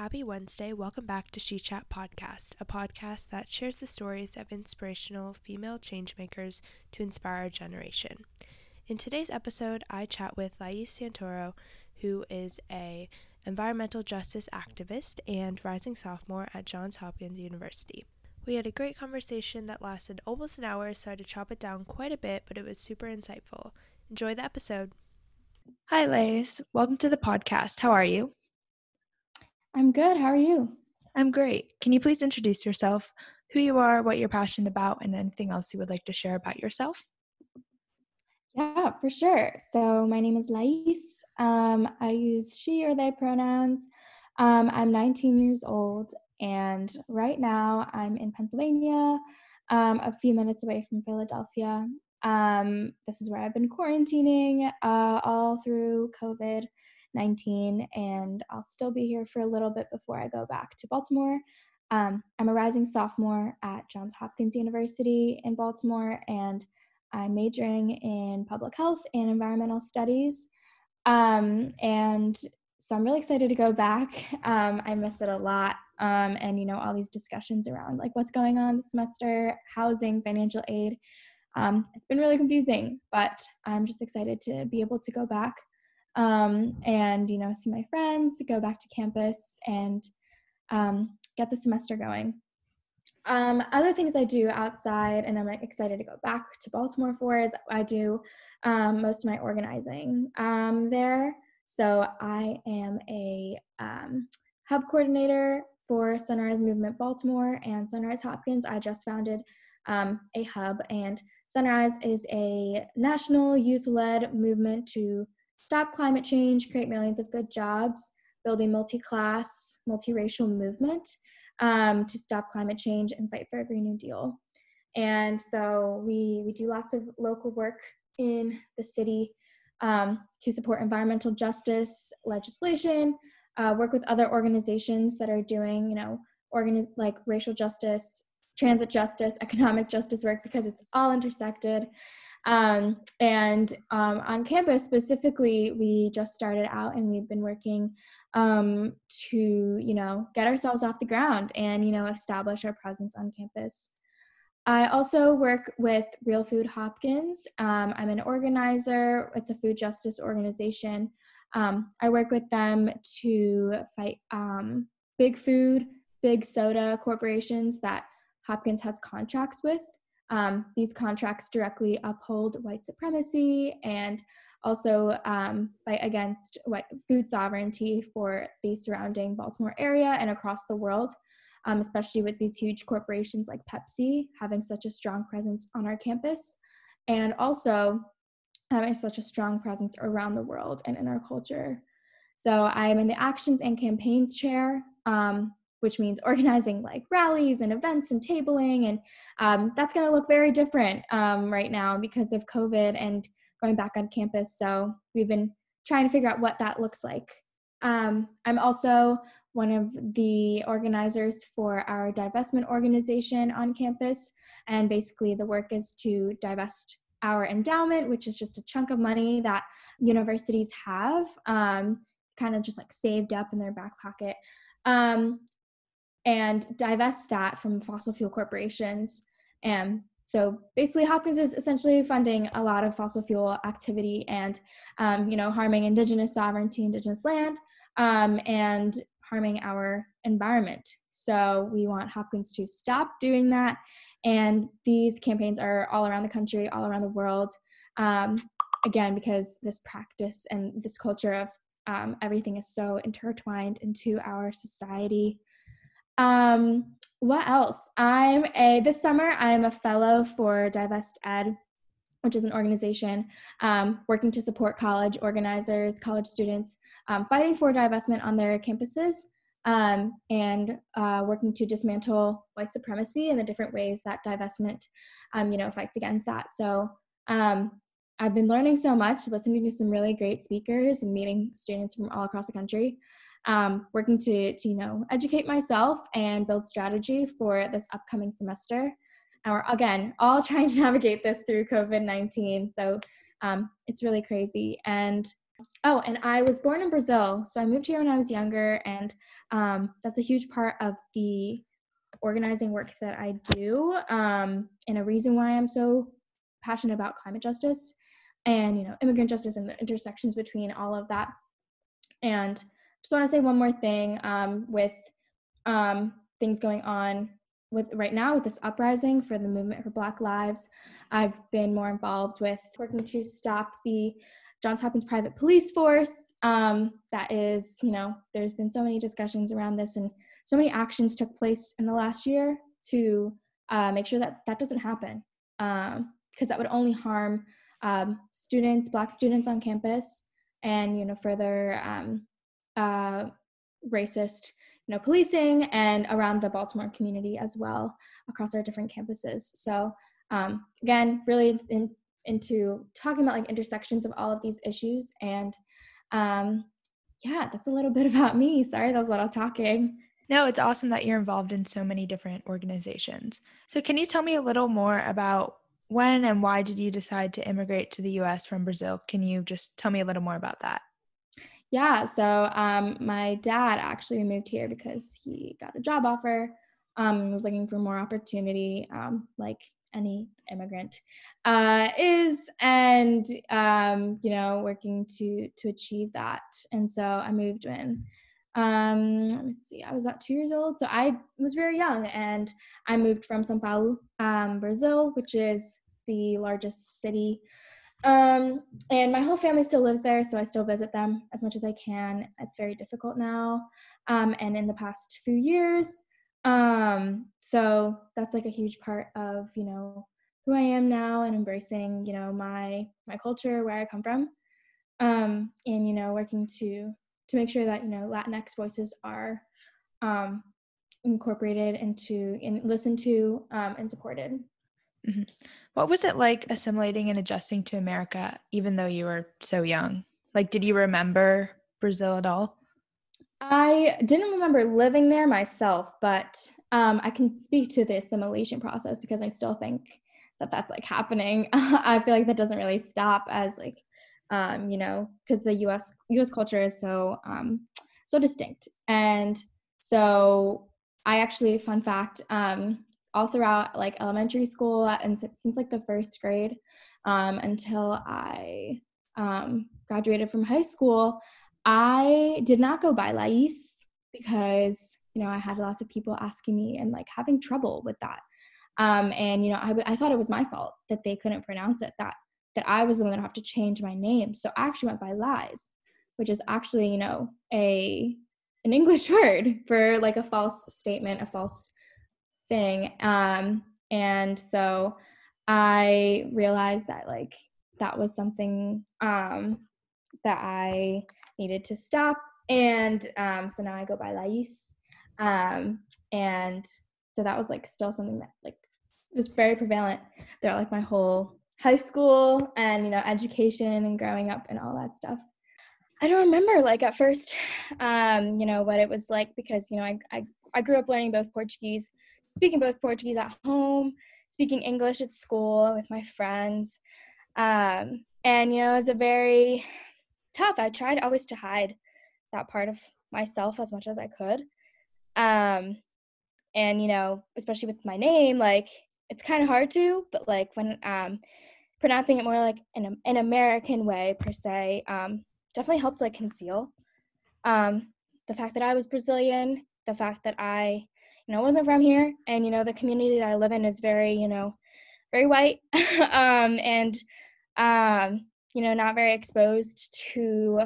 Happy Wednesday. Welcome back to She Chat Podcast, a podcast that shares the stories of inspirational female changemakers to inspire our generation. In today's episode, I chat with Lais Santoro, who is a environmental justice activist and rising sophomore at Johns Hopkins University. We had a great conversation that lasted almost an hour, so I had to chop it down quite a bit, but it was super insightful. Enjoy the episode. Hi, Lais. Welcome to the podcast. How are you? I'm good. How are you? I'm great. Can you please introduce yourself, who you are, what you're passionate about, and anything else you would like to share about yourself? Yeah, for sure. So, my name is Lais. Um, I use she or they pronouns. Um, I'm 19 years old, and right now I'm in Pennsylvania, um, a few minutes away from Philadelphia. Um, this is where I've been quarantining uh, all through COVID 19, and I'll still be here for a little bit before I go back to Baltimore. Um, I'm a rising sophomore at Johns Hopkins University in Baltimore, and I'm majoring in public health and environmental studies. Um, and so I'm really excited to go back. Um, I miss it a lot. Um, and, you know, all these discussions around like what's going on this semester, housing, financial aid. Um, it's been really confusing, but I'm just excited to be able to go back um, and, you know, see my friends, go back to campus and um, get the semester going. Um, other things I do outside, and I'm excited to go back to Baltimore for, is I do um, most of my organizing um, there. So I am a um, hub coordinator for Sunrise Movement Baltimore and Sunrise Hopkins. I just founded um, a hub, and Sunrise is a national youth led movement to stop climate change, create millions of good jobs, building multi class, multiracial movement um, to stop climate change and fight for a Green New Deal. And so we, we do lots of local work in the city um, to support environmental justice legislation, uh, work with other organizations that are doing, you know, organiz- like racial justice, transit justice, economic justice work because it's all intersected. Um, and um, on campus specifically, we just started out and we've been working um, to, you know, get ourselves off the ground and, you know, establish our presence on campus. I also work with Real Food Hopkins. Um, I'm an organizer, it's a food justice organization. Um, I work with them to fight um, big food, big soda corporations that Hopkins has contracts with. Um, these contracts directly uphold white supremacy and also um, fight against white food sovereignty for the surrounding Baltimore area and across the world, um, especially with these huge corporations like Pepsi having such a strong presence on our campus, and also having such a strong presence around the world and in our culture. So I'm in the Actions and Campaigns Chair. Um, which means organizing like rallies and events and tabling. And um, that's going to look very different um, right now because of COVID and going back on campus. So we've been trying to figure out what that looks like. Um, I'm also one of the organizers for our divestment organization on campus. And basically, the work is to divest our endowment, which is just a chunk of money that universities have, um, kind of just like saved up in their back pocket. Um, and divest that from fossil fuel corporations. And so basically, Hopkins is essentially funding a lot of fossil fuel activity and, um, you know, harming indigenous sovereignty, indigenous land, um, and harming our environment. So we want Hopkins to stop doing that. And these campaigns are all around the country, all around the world. Um, again, because this practice and this culture of um, everything is so intertwined into our society. Um, what else? I'm a this summer I'm a fellow for Divest Ed, which is an organization um, working to support college organizers, college students um, fighting for divestment on their campuses, um, and uh, working to dismantle white supremacy and the different ways that divestment, um, you know, fights against that. So um, I've been learning so much, listening to some really great speakers and meeting students from all across the country um, working to, to, you know, educate myself and build strategy for this upcoming semester. And we're, again, all trying to navigate this through COVID 19. So um, it's really crazy. And oh, and I was born in Brazil. So I moved here when I was younger, and um, that's a huge part of the organizing work that I do, um, and a reason why I'm so passionate about climate justice and you know immigrant justice and the intersections between all of that. And just want to say one more thing um, with um, things going on with right now with this uprising for the movement for Black Lives. I've been more involved with working to stop the Johns Hopkins private police force. Um, that is, you know, there's been so many discussions around this and so many actions took place in the last year to uh, make sure that that doesn't happen because um, that would only harm um, students, Black students on campus, and you know further um, uh, racist, you know, policing and around the Baltimore community as well across our different campuses. So um, again, really in, into talking about like intersections of all of these issues and um, yeah, that's a little bit about me. Sorry, that was a lot of talking. No, it's awesome that you're involved in so many different organizations. So, can you tell me a little more about when and why did you decide to immigrate to the US from Brazil? Can you just tell me a little more about that? Yeah, so um, my dad actually moved here because he got a job offer um, was looking for more opportunity, um, like any immigrant uh, is, and um, you know, working to to achieve that. And so I moved in um let me see i was about two years old so i was very young and i moved from sao paulo um, brazil which is the largest city um and my whole family still lives there so i still visit them as much as i can. It's very difficult now um and in the past few years. Um so that's like a huge part of you know who i am now and embracing you know my my culture where i come from. Um and you know working to to make sure that you know Latinx voices are um, incorporated into and listened to um, and supported. Mm-hmm. What was it like assimilating and adjusting to America, even though you were so young? Like, did you remember Brazil at all? I didn't remember living there myself, but um, I can speak to the assimilation process because I still think that that's like happening. I feel like that doesn't really stop as like um, you know, because the U.S. U.S. culture is so um, so distinct, and so I actually, fun fact, um, all throughout like elementary school and since, since like the first grade um, until I um, graduated from high school, I did not go by Lais because you know I had lots of people asking me and like having trouble with that. Um, and you know I, I thought it was my fault that they couldn't pronounce it that that I was the one that have to change my name. So I actually went by Lies, which is actually, you know, a an English word for like a false statement, a false thing. Um, and so I realized that like that was something um, that I needed to stop. And um, so now I go by Lais. Um, and so that was like still something that like was very prevalent throughout like my whole high school and you know education and growing up and all that stuff i don't remember like at first um, you know what it was like because you know I, I, I grew up learning both portuguese speaking both portuguese at home speaking english at school with my friends. Um, and you know it was a very tough. I tried always to hide that part of myself as much as i could. Um, and you know especially with my name like it's kind of hard to but like when um pronouncing it more like an, an American way per se um, definitely helped like conceal um, the fact that I was Brazilian, the fact that I, know, wasn't from here, and you know, the community that I live in is very, you know, very white, um, and um, you know, not very exposed to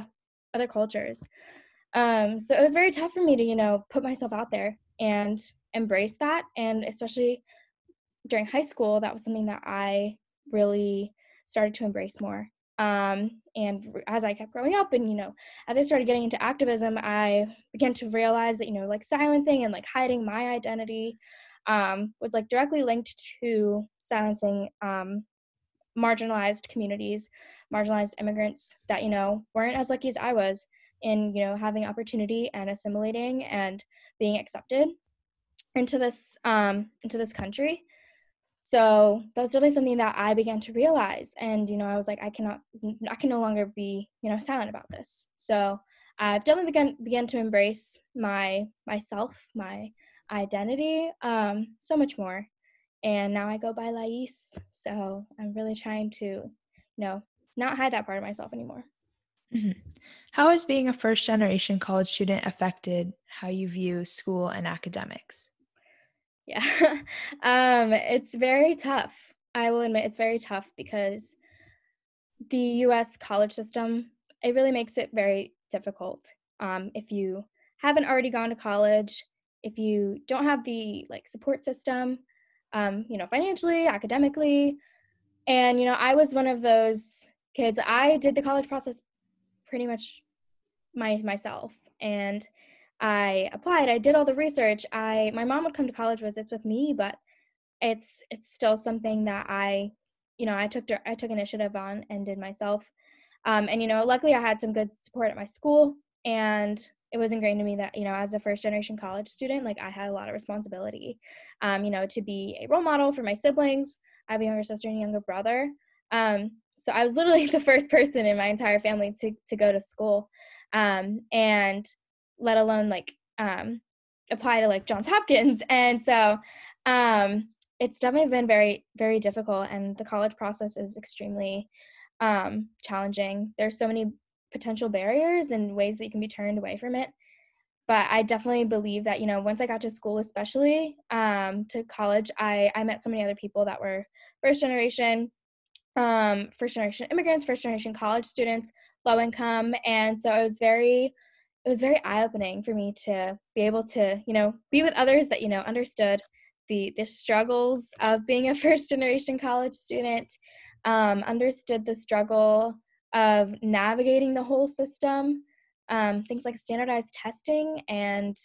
other cultures. Um, so it was very tough for me to, you know, put myself out there and embrace that, and especially during high school, that was something that I really started to embrace more. Um, and as I kept growing up, and you know, as I started getting into activism, I began to realize that you know, like silencing and like hiding my identity um, was like directly linked to silencing um, marginalized communities, marginalized immigrants that you know weren't as lucky as I was in you know having opportunity and assimilating and being accepted into this um, into this country. So that was definitely something that I began to realize. And, you know, I was like, I cannot, I can no longer be, you know, silent about this. So I've definitely begun, began to embrace my, myself, my identity, um, so much more. And now I go by Lais. So I'm really trying to, you know, not hide that part of myself anymore. Mm-hmm. How has being a first generation college student affected how you view school and academics? Yeah, um, it's very tough. I will admit it's very tough because the US college system, it really makes it very difficult. Um, if you haven't already gone to college, if you don't have the like support system, um, you know, financially, academically, and you know, I was one of those kids. I did the college process pretty much my myself, and I applied. I did all the research. I my mom would come to college visits with me, but it's it's still something that I, you know, I took I took initiative on and did myself. Um, and you know, luckily I had some good support at my school, and it was ingrained to me that you know, as a first generation college student, like I had a lot of responsibility, um, you know, to be a role model for my siblings. I have a younger sister and a younger brother. Um, so I was literally the first person in my entire family to to go to school, um, and let alone like um, apply to like Johns Hopkins. And so um, it's definitely been very, very difficult. And the college process is extremely um, challenging. There's so many potential barriers and ways that you can be turned away from it. But I definitely believe that, you know, once I got to school, especially um, to college, I, I met so many other people that were first generation, um, first generation immigrants, first generation college students, low income. And so it was very it was very eye-opening for me to be able to you know be with others that you know understood the the struggles of being a first generation college student um, understood the struggle of navigating the whole system um, things like standardized testing and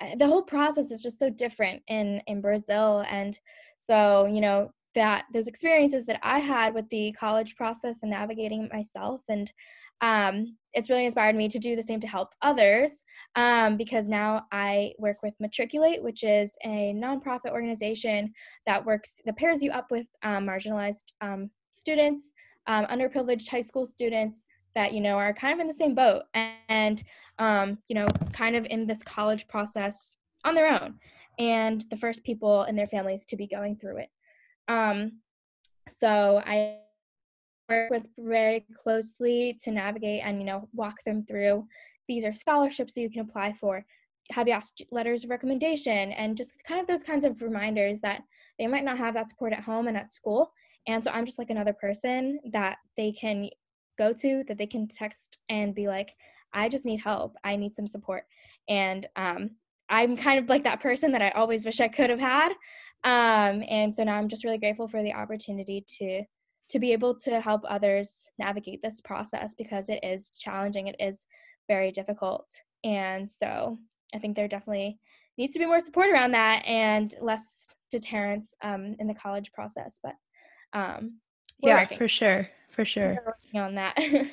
uh, the whole process is just so different in in brazil. And so you know that those experiences that i had with the college process and navigating myself and um, it's really inspired me to do the same to help others um, because now I work with Matriculate, which is a nonprofit organization that works that pairs you up with um, marginalized um, students, um, underprivileged high school students that you know are kind of in the same boat and um, you know kind of in this college process on their own, and the first people in their families to be going through it. Um, so I work with very closely to navigate and you know walk them through. These are scholarships that you can apply for. Have you asked letters of recommendation? And just kind of those kinds of reminders that they might not have that support at home and at school. And so i'm just like another person that they can go to that they can text and be like i just need help. I need some support. And um, i'm kind of like that person that i always wish i could have had. Um, and so now i'm just really grateful for the opportunity to to be able to help others navigate this process because it is challenging, it is very difficult. And so I think there definitely needs to be more support around that and less deterrence um, in the college process. But um, yeah, working. for sure, for sure. We're working on that.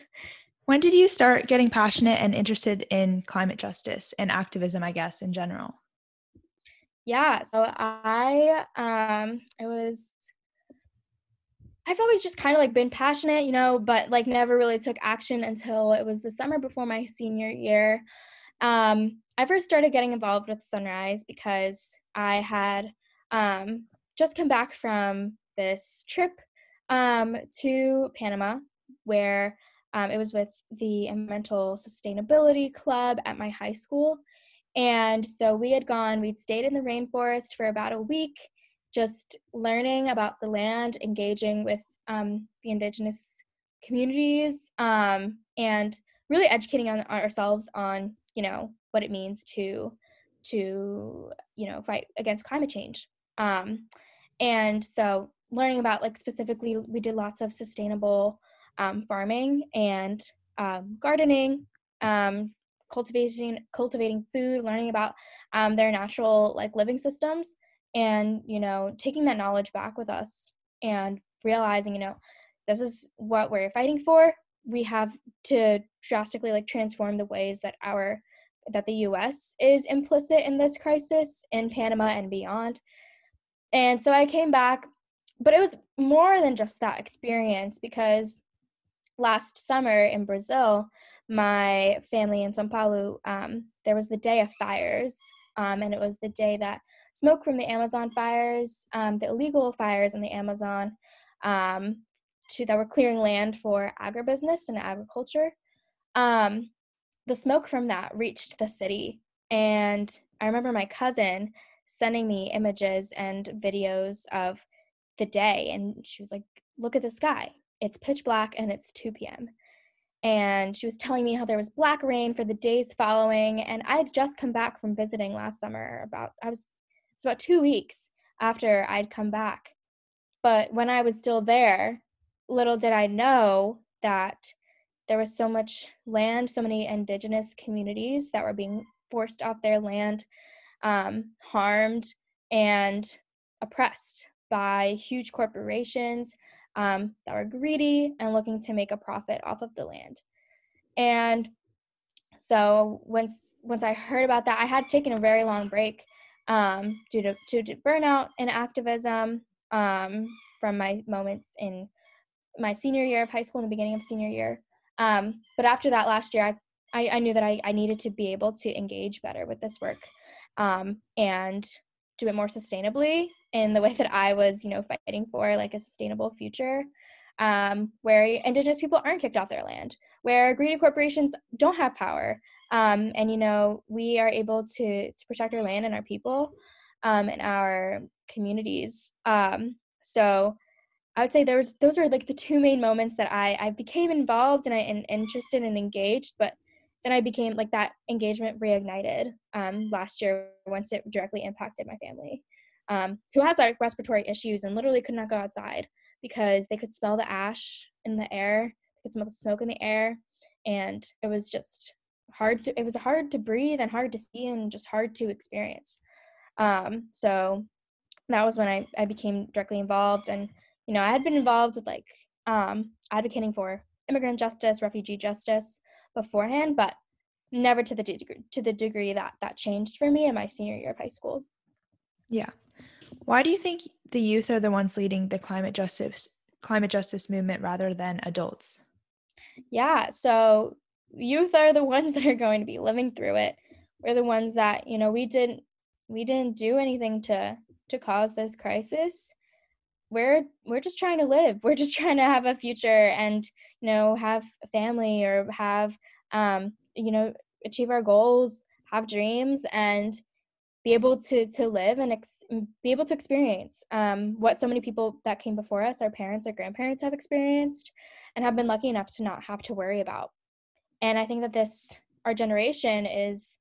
when did you start getting passionate and interested in climate justice and activism, I guess, in general? Yeah, so I um, it was I've always just kind of like been passionate, you know, but like never really took action until it was the summer before my senior year. Um, I first started getting involved with Sunrise because I had um, just come back from this trip um, to Panama where um, it was with the Environmental Sustainability Club at my high school. And so we had gone, we'd stayed in the rainforest for about a week just learning about the land, engaging with um, the indigenous communities, um, and really educating on ourselves on you know what it means to to you know fight against climate change. Um, and so learning about like specifically, we did lots of sustainable um, farming and um, gardening. Um, cultivating cultivating food learning about their natural like living systems and you know taking that knowledge back with us and realizing you know this is what we're fighting for we have to drastically like transform the ways that our that the US is implicit in this crisis in Panama and beyond. And so I came back but it was more than just that experience because last summer in Brazil, my family in Sao Paulo, um, there was the Day of Fires, um, and it was the day that smoke from the Amazon fires, um, the illegal fires in the Amazon, um, to that were clearing land for agribusiness and agriculture. Um, the smoke from that reached the city, and I remember my cousin sending me images and videos of the day, and she was like, "Look at the sky. It's pitch black, and it's 2 p.m." and she was telling me how there was black rain for the days following and i had just come back from visiting last summer about i was it was about two weeks after i'd come back but when i was still there little did i know that there was so much land so many indigenous communities that were being forced off their land um, harmed and oppressed by huge corporations um, that were greedy and looking to make a profit off of the land. And so once once I heard about that, I had taken a very long break um, due to, due to burnout and activism um, from my moments in my senior year of high school and the beginning of senior year. Um, but after that last year, I, I, I knew that I, I, needed to be able to engage better with this work um, and do it more sustainably in the way that I was, you know, fighting for like a sustainable future, um, where Indigenous people aren't kicked off their land, where greedy corporations don't have power, um, and you know we are able to to protect our land and our people um, and our communities. Um, so I would say was those are like the two main moments that I I became involved and I and interested and engaged, but then I became like that engagement reignited um, last year once it directly impacted my family, um, who has like respiratory issues and literally could not go outside because they could smell the ash in the air, they could smell the smoke in the air, and it was just hard to it was hard to breathe and hard to see and just hard to experience. Um, so that was when I, I became directly involved and you know I had been involved with like um, advocating for immigrant justice, refugee justice, beforehand, but never to the degree to the degree that that changed for me in my senior year of high school. Yeah. Why do you think the youth are the ones leading the climate justice climate justice movement rather than adults? Yeah, so youth are the ones that are going to be living through it. We're the ones that, you know, we didn't we didn't do anything to to cause this crisis. We're we're just trying to live. We're just trying to have a future and you know have family or have um you know achieve our goals have dreams and be able to to live and ex- be able to experience um, what so many people that came before us our parents or grandparents have experienced and have been lucky enough to not have to worry about and i think that this our generation is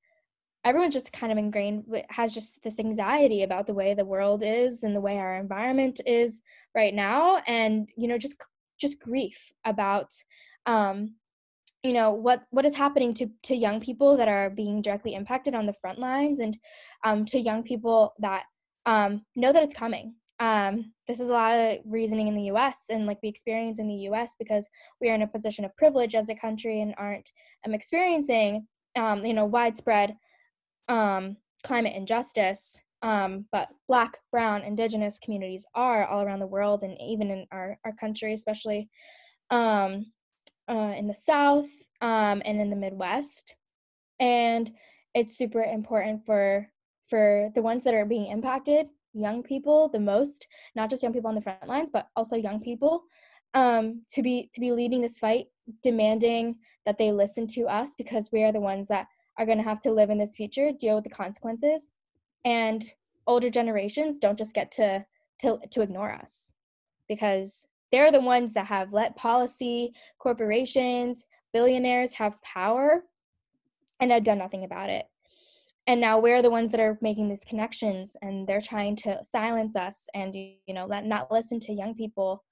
everyone just kind of ingrained has just this anxiety about the way the world is and the way our environment is right now. And you know just just grief about um you know what what is happening to to young people that are being directly impacted on the front lines and um to young people that um know that it's coming um this is a lot of reasoning in the US and like we experience in the US because we are in a position of privilege as a country and aren't um, experiencing um you know widespread um, climate injustice, um, but Black, Brown, Indigenous communities are all around the world and even in our, our country, especially um, uh, in the South um, and in the Midwest. And it's super important for for the ones that are being impacted, young people the most, not just young people on the front lines, but also young people, um, to be to be leading this fight, demanding that they listen to us because we are the ones that are going to have to live in this future, deal with the consequences. And older generations don't just get to to to ignore us because they're the ones that have let policy, corporations, billionaires have power and have done nothing about it. And now we're the ones that are making these connections and they're trying to silence us and you know not listen to young people.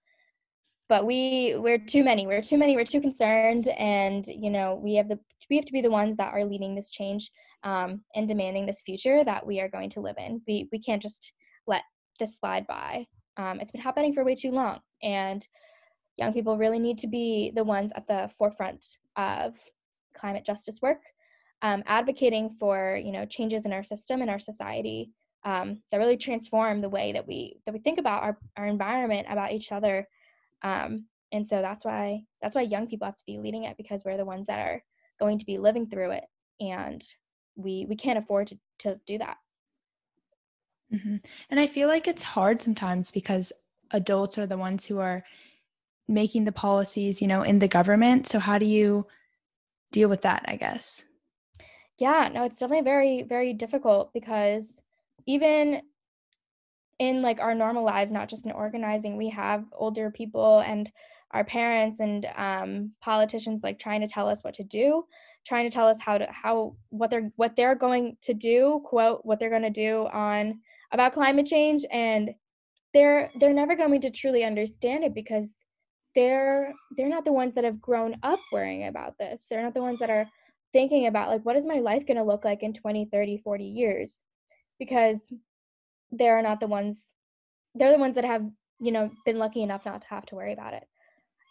But we we're too many we're too many we're too concerned. And you know we have the we have to be the ones that are leading this change um, and demanding this future that we are going to live in. We we can't just let this slide by. Um, it's been happening for way too long. And young people really need to be the ones at the forefront of climate justice work um, advocating for you know changes in our system and our society um, that really transform the way that we that we think about our, our environment about each other. Um, and so that's why that's why young people have to be leading it because we're the ones that are going to be living through it and we we can't afford to, to do that. Mm-hmm. and i feel like it's hard sometimes because adults are the ones who are making the policies you know in the government. So how do you deal with that i guess yeah no it's definitely very very difficult because even in like our normal lives not just in organizing we have older people and our parents and um, politicians like trying to tell us what to do trying to tell us how to how what they're what they're going to do quote what they're going to do on about climate change and they're they're never going to truly understand it because they're they're not the ones that have grown up worrying about this. They're not the ones that are thinking about like what is my life going to look like in 20 30 40 years? Because they're not the ones they're the ones that have you know been lucky enough not to have to worry about it.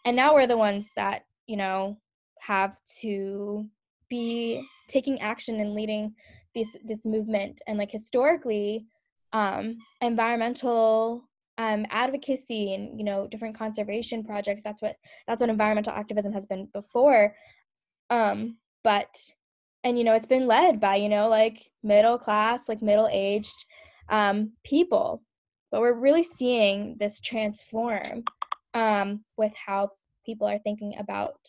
And now we're the ones that you know have to be taking action and leading this this movement and like historically um environmental um advocacy and you know different conservation projects that's what that's what environmental activism has been before. Um but and you know it's been led by you know like middle class like middle aged um people but we're really seeing this transform um, with how people are thinking about,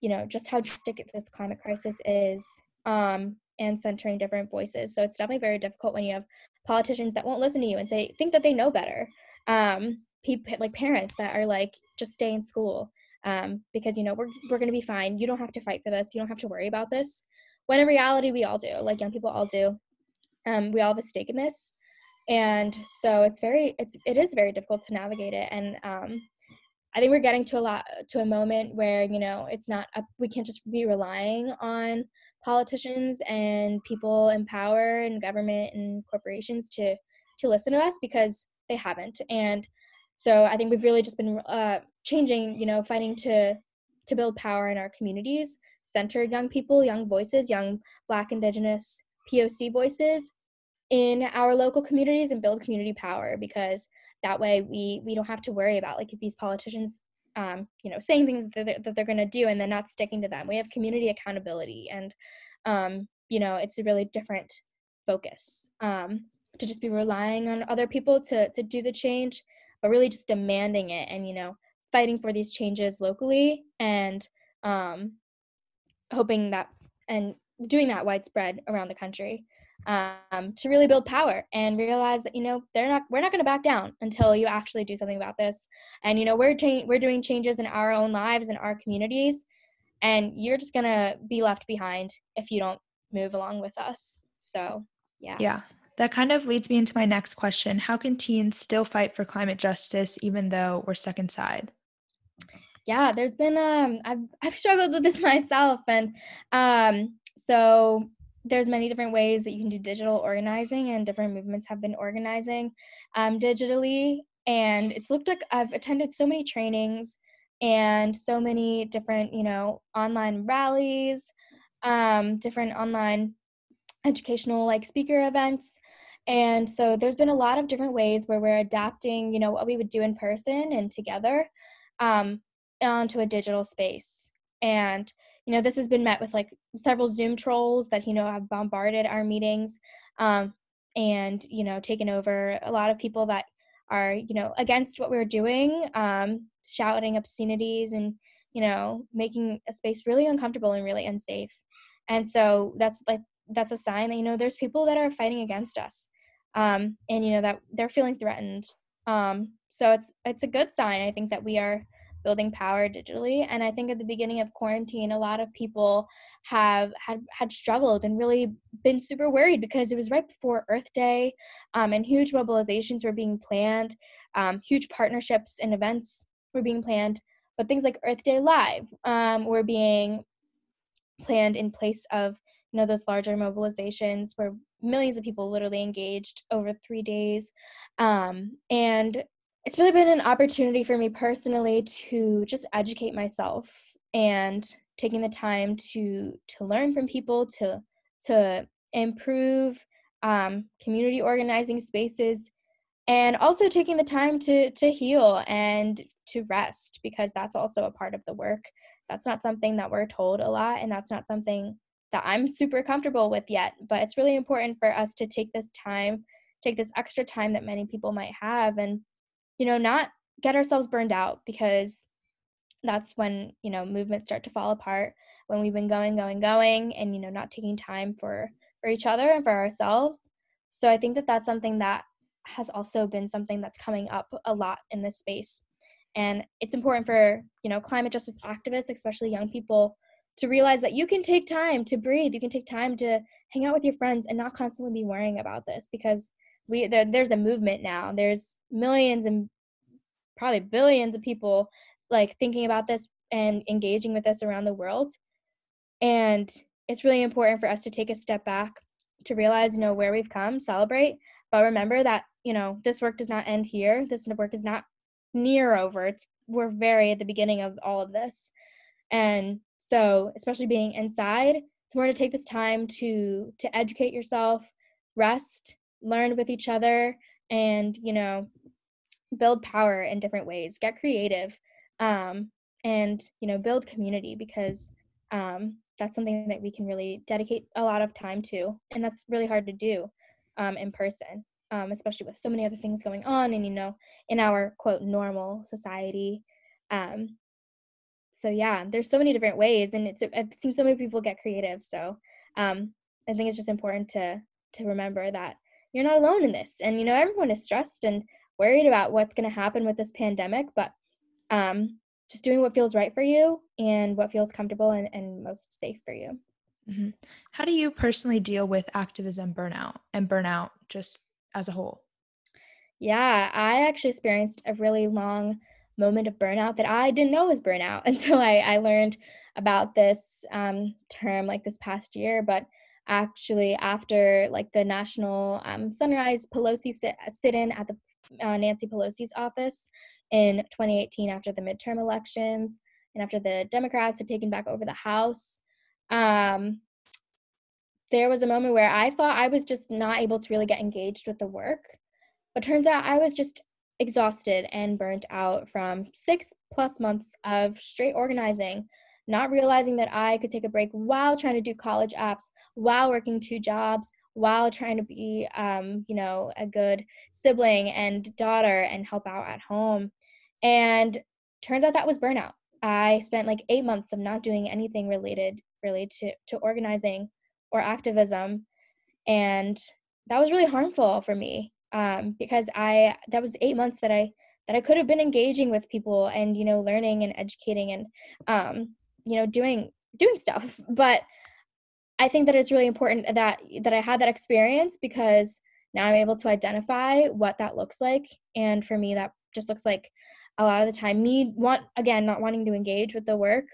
you know, just how drastic this climate crisis is um, and centering different voices. So it's definitely very difficult when you have politicians that won't listen to you and say think that they know better. Um, people like parents that are like just stay in school um, because you know we're we're gonna be fine. You don't have to fight for this. You don't have to worry about this. When in reality, we all do. Like young people all do. Um, we all have a stake in this, and so it's very it's it is very difficult to navigate it. And um, I think we're getting to a lot to a moment where you know it's not a, we can't just be relying on politicians and people in power and government and corporations to to listen to us because they haven't and so I think we've really just been uh, changing you know fighting to to build power in our communities center young people young voices young black indigenous POC voices in our local communities and build community power because that way we we don't have to worry about like if these politicians um, you know saying things that they're, that they're going to do and then not sticking to them. We have community accountability and um, you know it's a really different focus um, to just be relying on other people to to do the change but really just demanding it and you know fighting for these changes locally and um, hoping that and doing that widespread around the country um, to really build power and realize that you know they're not we're not going to back down until you actually do something about this. And you know we're cha- we're doing changes in our own lives and our communities and you're just going to be left behind if you don't move along with us. So yeah. Yeah that kind of leads me into my next question. How can teens still fight for climate justice even though we're stuck inside? Yeah there's been um i've i've struggled with this myself and um so there's many different ways that you can do digital organizing and different movements have been organizing um, digitally and it's looked like i've attended so many trainings and so many different you know online rallies um, different online educational like speaker events. And so there's been a lot of different ways where we're adapting you know what we would do in person and together um, onto a digital space. And you know this has been met with like several zoom trolls that you know have bombarded our meetings um, and you know taken over a lot of people that are you know against what we're doing um, shouting obscenities and you know making a space really uncomfortable and really unsafe. And so that's like that's a sign that you know there's people that are fighting against us um, and you know that they're feeling threatened um, so it's it's a good sign i think that we are building power digitally. And I think at the beginning of quarantine, a lot of people have had had struggled and really been super worried because it was right before Earth Day, um, and huge mobilizations were being planned, um, huge partnerships and events were being planned. But things like Earth Day Live um, were being planned in place of you know those larger mobilizations where millions of people literally engaged over three days um, and it's really been an opportunity for me personally to just educate myself and taking the time to to learn from people to to improve um, community organizing spaces, and also taking the time to to heal and to rest because that's also a part of the work. That's not something that we're told a lot, and that's not something that I'm super comfortable with yet. But it's really important for us to take this time, take this extra time that many people might have, and you know, not get ourselves burned out because that's when you know movements start to fall apart when we've been going going going and you know not taking time for for each other and for ourselves so i think that that's something that has also been something that's coming up a lot in this space and it's important for you know climate justice activists especially young people to realize that you can take time to breathe. You can take time to hang out with your friends and not constantly be worrying about this because we there, there's a movement now. There's millions and probably billions of people like thinking about this and engaging with this around the world. And it's really important for us to take a step back to realize you know where we've come celebrate but remember that you know this work does not end here. This work is not near over. It's we're very at the beginning of all of this. And so especially being inside it's more to take this time to to educate yourself rest learn with each other and you know build power in different ways. Get creative um, and you know build community because um, that's something that we can really dedicate a lot of time to and that's really hard to do um, in person um, especially with so many other things going on and you know in our quote normal society um, so yeah there's so many different ways and it's i've seen so many people get creative so um, i think it's just important to to remember that you're not alone in this and you know everyone is stressed and worried about what's going to happen with this pandemic but um, just doing what feels right for you and what feels comfortable and, and most safe for you. Mm-hmm. How do you personally deal with activism burnout and burnout just as a whole? Yeah, I actually experienced a really long moment of burnout that I didn't know was burnout until I, I learned about this um, term like this past year. But actually, after like the national um, Sunrise Pelosi sit, sit in at the uh, Nancy Pelosi's office, in 2018 after the midterm elections and after the Democrats had taken back over the House. Um, there was a moment where I thought I was just not able to really get engaged with the work. But turns out I was just exhausted and burnt out from six plus months of straight organizing, not realizing that I could take a break while trying to do college apps, while working two jobs, while trying to be, um, you know, a good sibling and daughter and help out at home. And turns out that was burnout. I spent like eight months of not doing anything related really to, to organizing or activism. And that was really harmful for me um, because I that was eight months that I that I could have been engaging with people and you know learning and educating and um, you know doing doing stuff. But I think that it's really important that that I had that experience because now I'm able to identify what that looks like. And for me, that just looks like a lot of the time me want again not wanting to engage with the work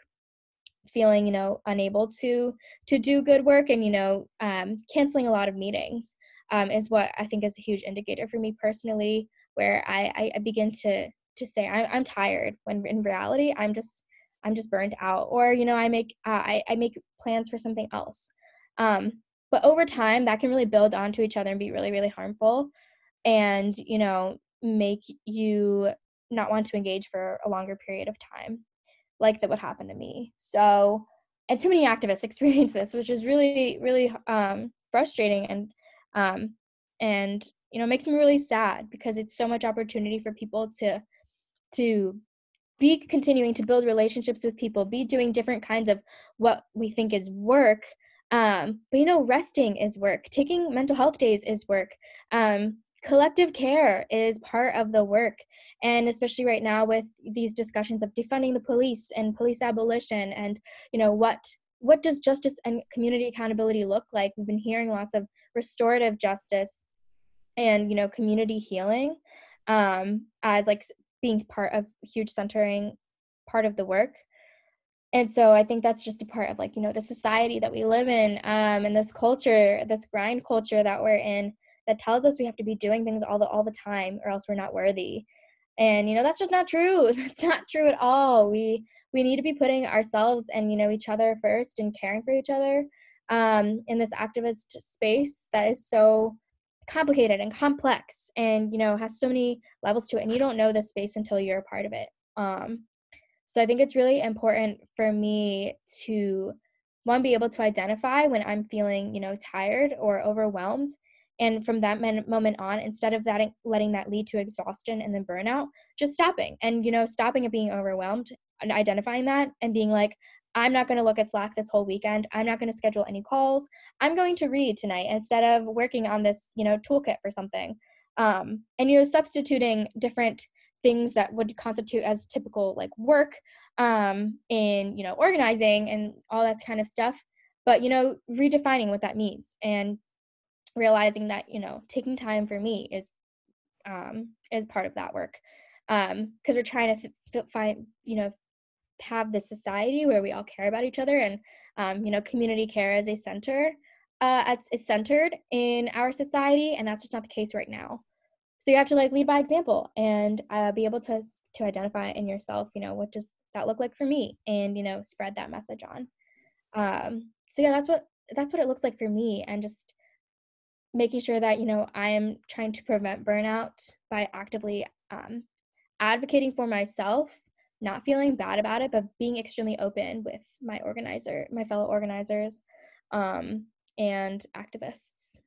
feeling you know unable to to do good work and you know um, canceling a lot of meetings um, is what i think is a huge indicator for me personally where i i begin to to say i'm, I'm tired when in reality i'm just i'm just burnt out or you know i make uh, I, I make plans for something else um, but over time that can really build onto each other and be really really harmful and you know make you not want to engage for a longer period of time, like that would happen to me. So, and too many activists experience this, which is really, really um, frustrating and um, and you know makes me really sad because it's so much opportunity for people to to be continuing to build relationships with people, be doing different kinds of what we think is work. Um, but you know, resting is work. Taking mental health days is work. Um, collective care is part of the work and especially right now with these discussions of defunding the police and police abolition and you know what what does justice and community accountability look like we've been hearing lots of restorative justice and you know community healing um, as like being part of huge centering part of the work. And so i think that's just a part of like you know the society that we live in um, and this culture this grind culture that we're in that tells us we have to be doing things all the all the time or else we're not worthy. And you know that's just not true. That's not true at all. We we need to be putting ourselves and you know each other first and caring for each other um, in this activist space that is so complicated and complex and you know has so many levels to it and you don't know the space until you're a part of it. Um, so i think it's really important for me to one be able to identify when i'm feeling you know tired or overwhelmed and from that moment on instead of that letting that lead to exhaustion and then burnout just stopping and you know stopping and being overwhelmed and identifying that and being like i'm not going to look at slack this whole weekend. I'm not going to schedule any calls. I'm going to read tonight instead of working on this you know toolkit for something. Um, and you know substituting different things that would constitute as typical like work um, in you know organizing and all that kind of stuff. But you know redefining what that means and realizing that you know taking time for me is um is part of that work. Um because we're trying to f- find you know have this society where we all care about each other and um you know community care as a center uh is centered in our society and that's just not the case right now. So you have to like lead by example and uh, be able to to identify in yourself you know what does that look like for me and you know spread that message on. Um so yeah that's what that's what it looks like for me and just making sure that you know i am trying to prevent burnout by actively um, advocating for myself not feeling bad about it but being extremely open with my organizer my fellow organizers um, and activists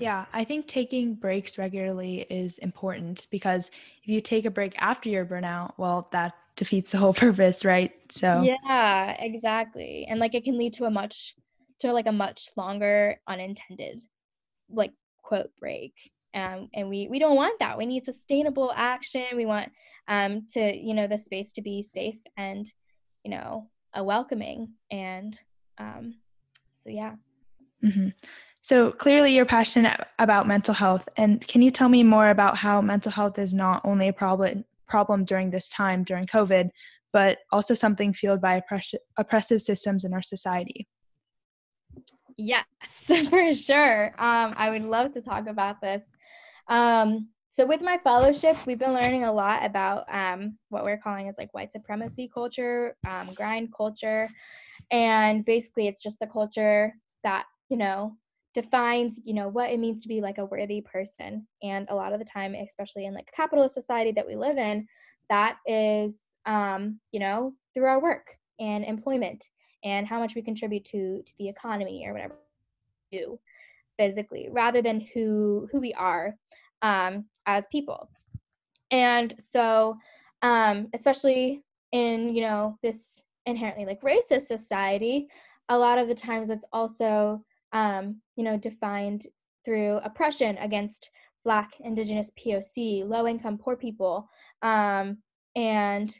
yeah, I think taking breaks regularly is important because if you take a break after your burnout, well, that defeats the whole purpose, right? So, yeah, exactly. And like it can lead to a much, to like a much longer unintended like quote break um, and we we don't want that we need sustainable action we want um, to you know the space to be safe and you know a welcoming and um, so yeah mm-hmm. so clearly you're passionate about mental health and can you tell me more about how mental health is not only a problem problem during this time during covid but also something fueled by oppress- oppressive systems in our society Yes, for sure. Um, I would love to talk about this. Um, so with my fellowship, we've been learning a lot about um, what we're calling as like white supremacy culture, um, grind culture, and basically it's just the culture that you know defines you know what it means to be like a worthy person. And a lot of the time, especially in like capitalist society that we live in, that is um, you know through our work and employment and how much we contribute to to the economy or whatever we do physically rather than who who we are um, as people. And so um, especially in you know this inherently like racist society a lot of the times it's also um, you know defined through oppression against black indigenous poc low income poor people um, and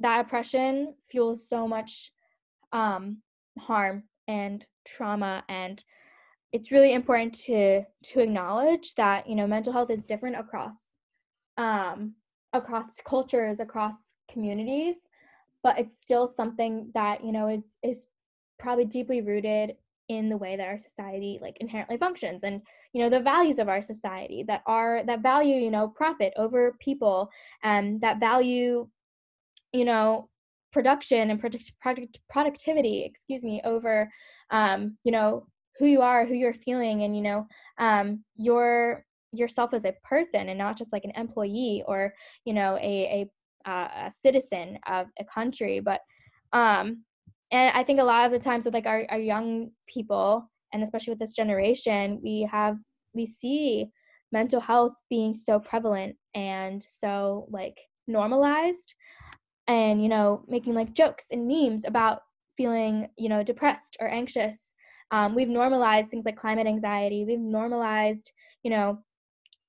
that oppression fuels so much um, harm and trauma and it's really important to to acknowledge that you know mental health is different across um, across cultures across communities but it's still something that you know is is probably deeply rooted in the way that our society like inherently functions and you know the values of our society that are that value you know profit over people and that value you know production and product, product productivity excuse me over um, you know who you are who you're feeling and you know um, your yourself as a person and not just like an employee or you know a a, uh, a citizen of a country but um and i think a lot of the times with like our, our young people and especially with this generation we have we see mental health being so prevalent and so like normalized and you know making like jokes and memes about feeling you know depressed or anxious um, we've normalized things like climate anxiety. We've normalized you know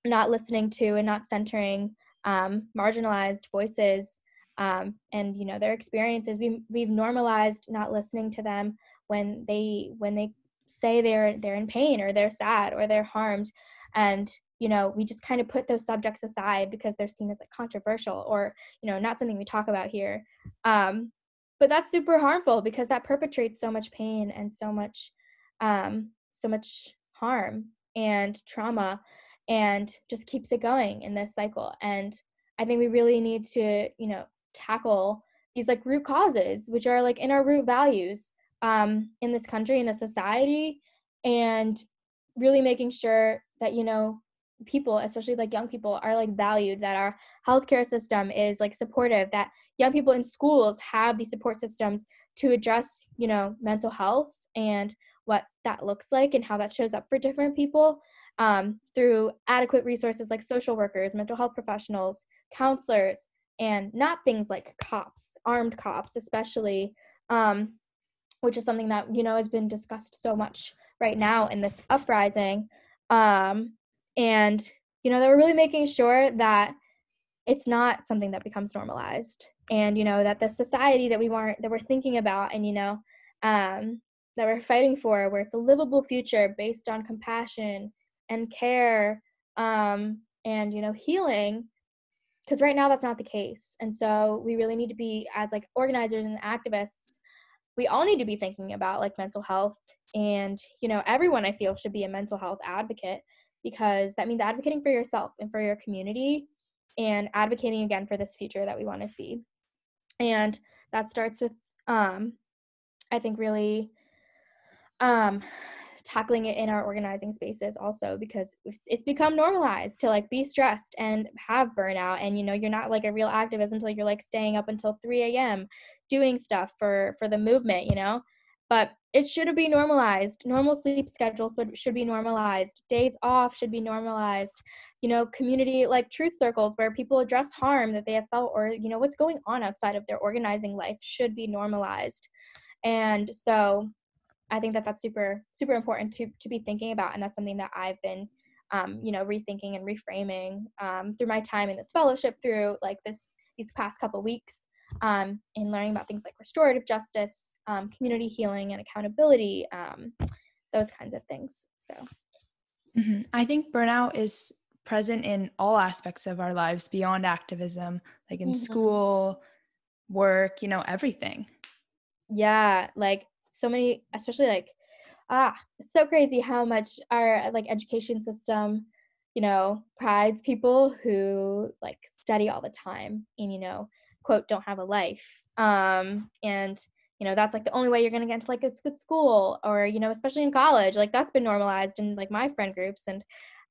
not listening to and not centering um, marginalized voices um, and you know their experiences. We, we've normalized not listening to them when they when they say they're they're in pain or they're sad or they're harmed. And you know we just kind of put those subjects aside because they're seen as like controversial or you know not something we talk about here. Um, but that's super harmful because that perpetrates so much pain and so much um, so much harm and trauma and just keeps it going in this cycle. And i think we really need to you know tackle these like root causes which are like in our root values um, in this country in the society and really making sure that you know people especially like young people are like valued that our healthcare system is like supportive that young people in schools have these support systems to address you know mental health and what that looks like and how that shows up for different people um, through adequate resources like social workers mental health professionals counselors and not things like cops armed cops especially um, which is something that you know has been discussed so much right now in this uprising um, and you know they're really making sure that it's not something that becomes normalized and you know that the society that we want that we're thinking about and you know um, that we're fighting for where it's a livable future based on compassion and care um, and you know healing because right now that's not the case. And so we really need to be as like organizers and activists we all need to be thinking about like mental health. And you know everyone i feel should be a mental health advocate because that means advocating for yourself and for your community and advocating again for this future that we want to see. And that starts with um i think really um tackling it in our organizing spaces also because it's become normalized to like be stressed and have burnout. And you know you're not like a real activist until you're like staying up until 3 a.m doing stuff for for the movement you know? But it should be normalized. Normal sleep schedules should be normalized. Days off should be normalized. You know community like truth circles where people address harm that they have felt or you know what's going on outside of their organizing life should be normalized. And so I think that that's super super important to to be thinking about, and that's something that I've been, um, you know, rethinking and reframing um, through my time in this fellowship, through like this these past couple weeks, um, in learning about things like restorative justice, um, community healing, and accountability, um, those kinds of things. So, mm-hmm. I think burnout is present in all aspects of our lives beyond activism, like in mm-hmm. school, work, you know, everything. Yeah, like so many especially like ah it's so crazy how much our like education system you know prides people who like study all the time and you know quote don't have a life. Um and you know that's like the only way you're going to get into like a good school or you know especially in college like that's been normalized in like my friend groups. And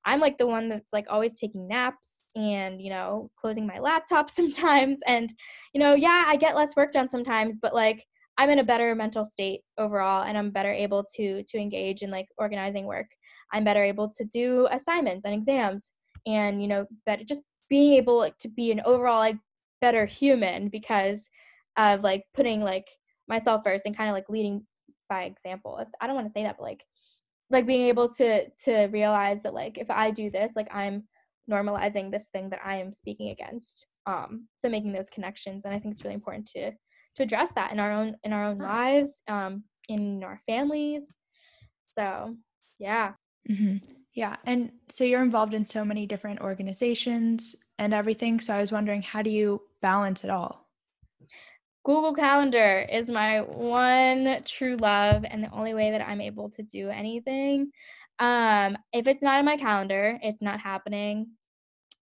i'm like the one that's like always taking naps and you know closing my laptop sometimes. And you know yeah i get less work done sometimes but like I'm in a better mental state overall and I'm better able to to engage in like organizing work. I'm better able to do assignments and exams and you know better just being able like, to be an overall like better human because of like putting like myself first and kind of like leading by example. I don't want to say that but like like being able to to realize that like if I do this like I'm normalizing this thing that I am speaking against. Um so making those connections and I think it's really important to to address that in our own in our own lives um in our families. So yeah. Mm-hmm. yeah and so you're involved in so many different organizations and everything so i was wondering how do you balance it all? Google calendar is my one true love and the only way that i'm able to do anything. Um if it's not in my calendar it's not happening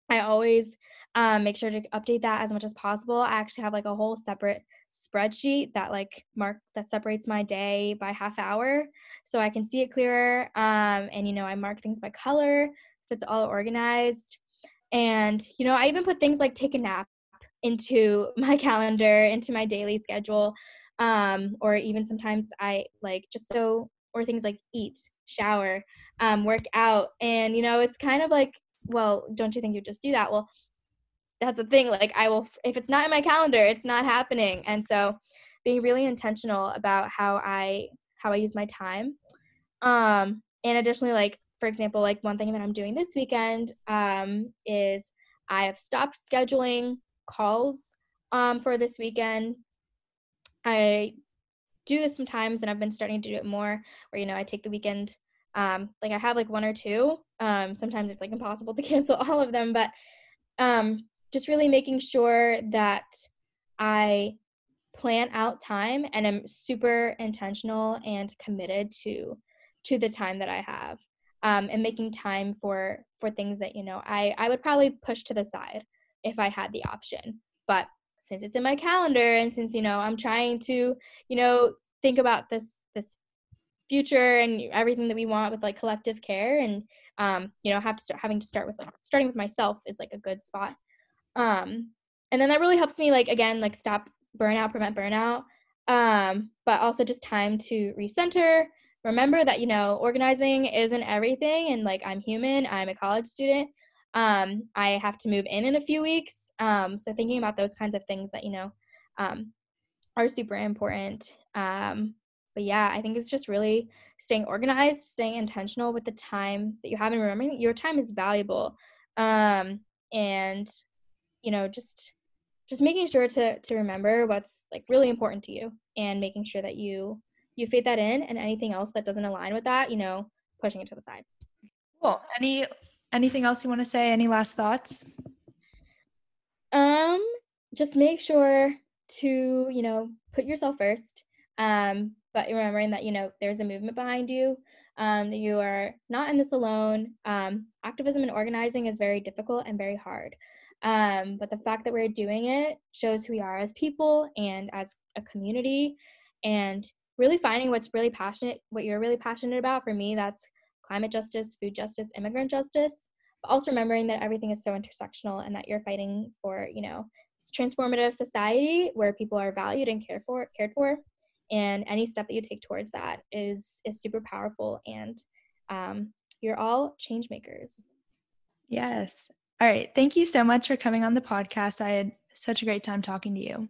i always um, make sure to update that as much as possible i actually have like a whole separate spreadsheet that like mark that separates my day by half hour so I can see it clearer. Um, and you know, I mark things by color so it's all organized. And you know, I even put things like take a nap into my calendar, into my daily schedule. Um, or even sometimes I like just so or things like eat, shower, um, work out. And you know, it's kind of like, well, don't you think you just do that? Well, that's the thing like i will if it's not in my calendar it's not happening. And so being really intentional about how i how i use my time. Um and additionally like for example like one thing that i'm doing this weekend um is i have stopped scheduling calls um for this weekend. I do this sometimes and i've been starting to do it more where you know i take the weekend um like i have like one or two. Um sometimes it's like impossible to cancel all of them but um just really making sure that I plan out time and I'm super intentional and committed to to the time that I have um, and making time for for things that you know I I would probably push to the side if I had the option. But since it's in my calendar and since you know I'm trying to you know think about this this future and everything that we want with like collective care and um, you know have to start having to start with like starting with myself is like a good spot. Um, and then that really helps me like again like stop burnout prevent burnout. Um, but also just time to recenter. Remember that you know organizing isn't everything and like i'm human i'm a college student. Um, i have to move in in a few weeks. Um, so thinking about those kinds of things that you know um, are super important. Um, but yeah i think it's just really staying organized staying intentional with the time that you have and remembering your time is valuable um, and you know just just making sure to to remember what's like really important to you and making sure that you you fit that in and anything else that doesn't align with that you know pushing it to the side. Cool. Any anything else you want to say? Any last thoughts? Um just make sure to you know put yourself first um but remembering that you know there's a movement behind you um, you are not in this alone um, activism and organizing is very difficult and very hard um, but the fact that we're doing it shows who we are as people and as a community and really finding what's really passionate what you're really passionate about for me that's climate justice food justice immigrant justice but also remembering that everything is so intersectional and that you're fighting for you know transformative society where people are valued and cared for cared for and any step that you take towards that is is super powerful. And um, you're all change makers. Yes. All right. Thank you so much for coming on the podcast. I had such a great time talking to you.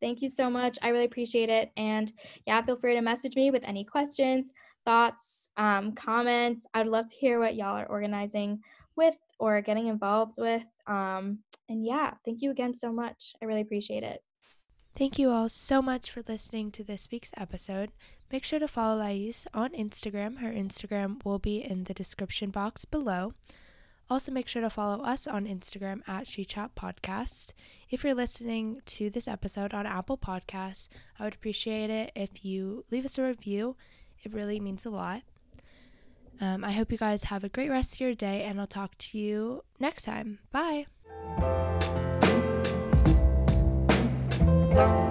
Thank you so much. I really appreciate it. And yeah feel free to message me with any questions thoughts um, comments. I'd love to hear what y'all are organizing with or getting involved with. Um, and yeah thank you again so much. I really appreciate it Thank you all so much for listening to this week's episode. Make sure to follow Lais on Instagram. Her Instagram will be in the description box below. Also, make sure to follow us on Instagram at SheChat Podcast. If you're listening to this episode on Apple Podcasts, I would appreciate it if you leave us a review. It really means a lot. Um, I hope you guys have a great rest of your day, and I'll talk to you next time. Bye bang